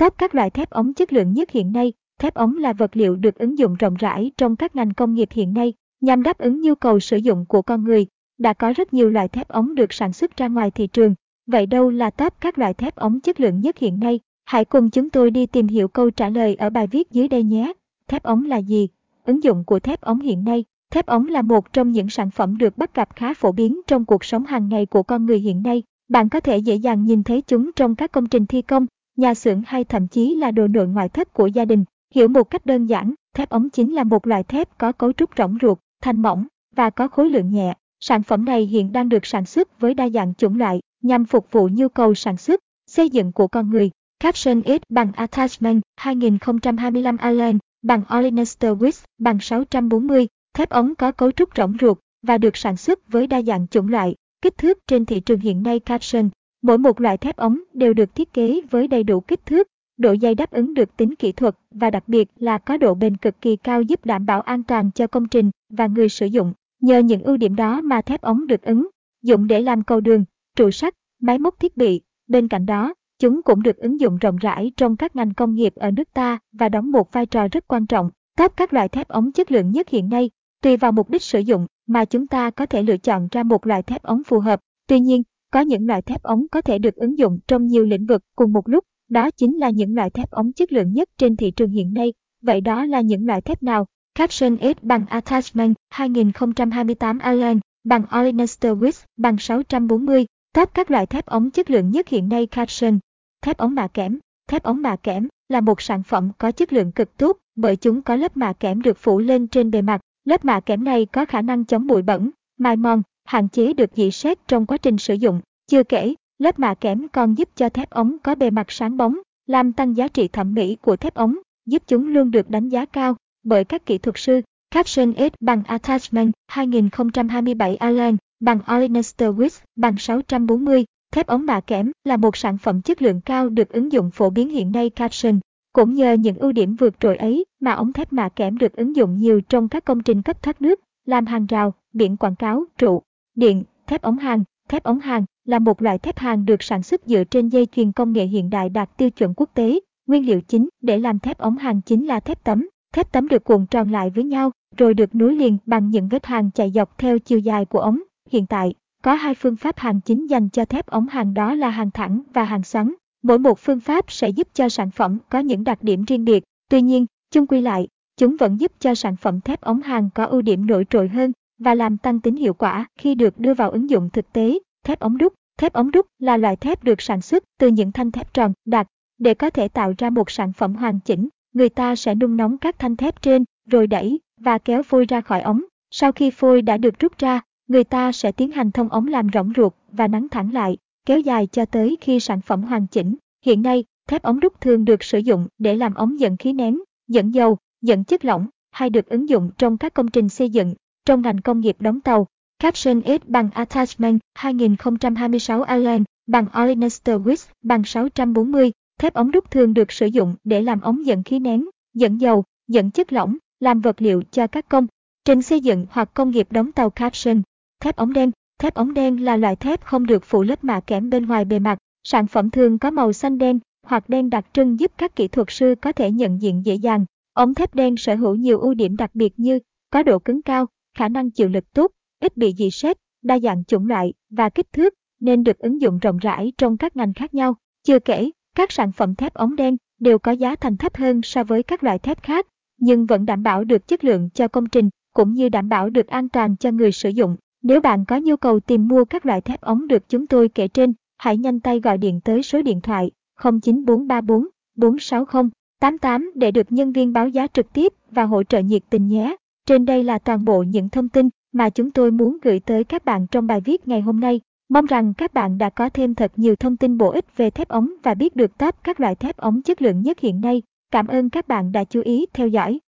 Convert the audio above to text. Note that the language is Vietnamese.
Top các loại thép ống chất lượng nhất hiện nay, thép ống là vật liệu được ứng dụng rộng rãi trong các ngành công nghiệp hiện nay, nhằm đáp ứng nhu cầu sử dụng của con người. Đã có rất nhiều loại thép ống được sản xuất ra ngoài thị trường. Vậy đâu là top các loại thép ống chất lượng nhất hiện nay? Hãy cùng chúng tôi đi tìm hiểu câu trả lời ở bài viết dưới đây nhé. Thép ống là gì? Ứng dụng của thép ống hiện nay Thép ống là một trong những sản phẩm được bắt gặp khá phổ biến trong cuộc sống hàng ngày của con người hiện nay. Bạn có thể dễ dàng nhìn thấy chúng trong các công trình thi công, nhà xưởng hay thậm chí là đồ nội ngoại thất của gia đình. Hiểu một cách đơn giản, thép ống chính là một loại thép có cấu trúc rỗng ruột, thanh mỏng và có khối lượng nhẹ. Sản phẩm này hiện đang được sản xuất với đa dạng chủng loại nhằm phục vụ nhu cầu sản xuất, xây dựng của con người. Caption X bằng Attachment 2025 Allen bằng Olenester Wix bằng 640 Thép ống có cấu trúc rỗng ruột và được sản xuất với đa dạng chủng loại, kích thước trên thị trường hiện nay caption. Mỗi một loại thép ống đều được thiết kế với đầy đủ kích thước, độ dày đáp ứng được tính kỹ thuật và đặc biệt là có độ bền cực kỳ cao giúp đảm bảo an toàn cho công trình và người sử dụng. Nhờ những ưu điểm đó mà thép ống được ứng dụng để làm cầu đường, trụ sắt, máy móc thiết bị. Bên cạnh đó, chúng cũng được ứng dụng rộng rãi trong các ngành công nghiệp ở nước ta và đóng một vai trò rất quan trọng. Top các loại thép ống chất lượng nhất hiện nay Tùy vào mục đích sử dụng mà chúng ta có thể lựa chọn ra một loại thép ống phù hợp. Tuy nhiên, có những loại thép ống có thể được ứng dụng trong nhiều lĩnh vực cùng một lúc, đó chính là những loại thép ống chất lượng nhất trên thị trường hiện nay. Vậy đó là những loại thép nào? Caption S bằng Attachment 2028 Allen bằng Olenester Wix bằng 640. Top các loại thép ống chất lượng nhất hiện nay Caption. Thép ống mạ kẽm. Thép ống mạ kẽm là một sản phẩm có chất lượng cực tốt bởi chúng có lớp mạ kẽm được phủ lên trên bề mặt Lớp mạ kẽm này có khả năng chống bụi bẩn, mài mòn, hạn chế được dị xét trong quá trình sử dụng. Chưa kể, lớp mạ kẽm còn giúp cho thép ống có bề mặt sáng bóng, làm tăng giá trị thẩm mỹ của thép ống, giúp chúng luôn được đánh giá cao bởi các kỹ thuật sư. Caption S bằng Attachment 2027 Allen bằng Olenester Wix bằng 640. Thép ống mạ kẽm là một sản phẩm chất lượng cao được ứng dụng phổ biến hiện nay Caption. Cũng nhờ những ưu điểm vượt trội ấy mà ống thép mạ kẽm được ứng dụng nhiều trong các công trình cấp thoát nước, làm hàng rào, biển quảng cáo, trụ, điện, thép ống hàng. Thép ống hàng là một loại thép hàng được sản xuất dựa trên dây chuyền công nghệ hiện đại đạt tiêu chuẩn quốc tế. Nguyên liệu chính để làm thép ống hàng chính là thép tấm. Thép tấm được cuộn tròn lại với nhau, rồi được nối liền bằng những vết hàng chạy dọc theo chiều dài của ống. Hiện tại, có hai phương pháp hàng chính dành cho thép ống hàng đó là hàng thẳng và hàng xoắn. Mỗi một phương pháp sẽ giúp cho sản phẩm có những đặc điểm riêng biệt, tuy nhiên, chung quy lại, chúng vẫn giúp cho sản phẩm thép ống hàng có ưu điểm nổi trội hơn và làm tăng tính hiệu quả khi được đưa vào ứng dụng thực tế. Thép ống đúc Thép ống đúc là loại thép được sản xuất từ những thanh thép tròn, đặc. Để có thể tạo ra một sản phẩm hoàn chỉnh, người ta sẽ nung nóng các thanh thép trên, rồi đẩy và kéo phôi ra khỏi ống. Sau khi phôi đã được rút ra, người ta sẽ tiến hành thông ống làm rỗng ruột và nắn thẳng lại kéo dài cho tới khi sản phẩm hoàn chỉnh. Hiện nay, thép ống đúc thường được sử dụng để làm ống dẫn khí nén, dẫn dầu, dẫn chất lỏng, hay được ứng dụng trong các công trình xây dựng, trong ngành công nghiệp đóng tàu. Caption S bằng Attachment 2026 Allen bằng Olenester Wix bằng 640. Thép ống đúc thường được sử dụng để làm ống dẫn khí nén, dẫn dầu, dẫn chất lỏng, làm vật liệu cho các công trình xây dựng hoặc công nghiệp đóng tàu Caption. Thép ống đen Thép ống đen là loại thép không được phủ lớp mạ kẽm bên ngoài bề mặt. Sản phẩm thường có màu xanh đen hoặc đen đặc trưng giúp các kỹ thuật sư có thể nhận diện dễ dàng. Ống thép đen sở hữu nhiều ưu điểm đặc biệt như có độ cứng cao, khả năng chịu lực tốt, ít bị dị sét, đa dạng chủng loại và kích thước nên được ứng dụng rộng rãi trong các ngành khác nhau. Chưa kể, các sản phẩm thép ống đen đều có giá thành thấp hơn so với các loại thép khác, nhưng vẫn đảm bảo được chất lượng cho công trình cũng như đảm bảo được an toàn cho người sử dụng. Nếu bạn có nhu cầu tìm mua các loại thép ống được chúng tôi kể trên, hãy nhanh tay gọi điện tới số điện thoại 09434 460 88 để được nhân viên báo giá trực tiếp và hỗ trợ nhiệt tình nhé. Trên đây là toàn bộ những thông tin mà chúng tôi muốn gửi tới các bạn trong bài viết ngày hôm nay. Mong rằng các bạn đã có thêm thật nhiều thông tin bổ ích về thép ống và biết được top các loại thép ống chất lượng nhất hiện nay. Cảm ơn các bạn đã chú ý theo dõi.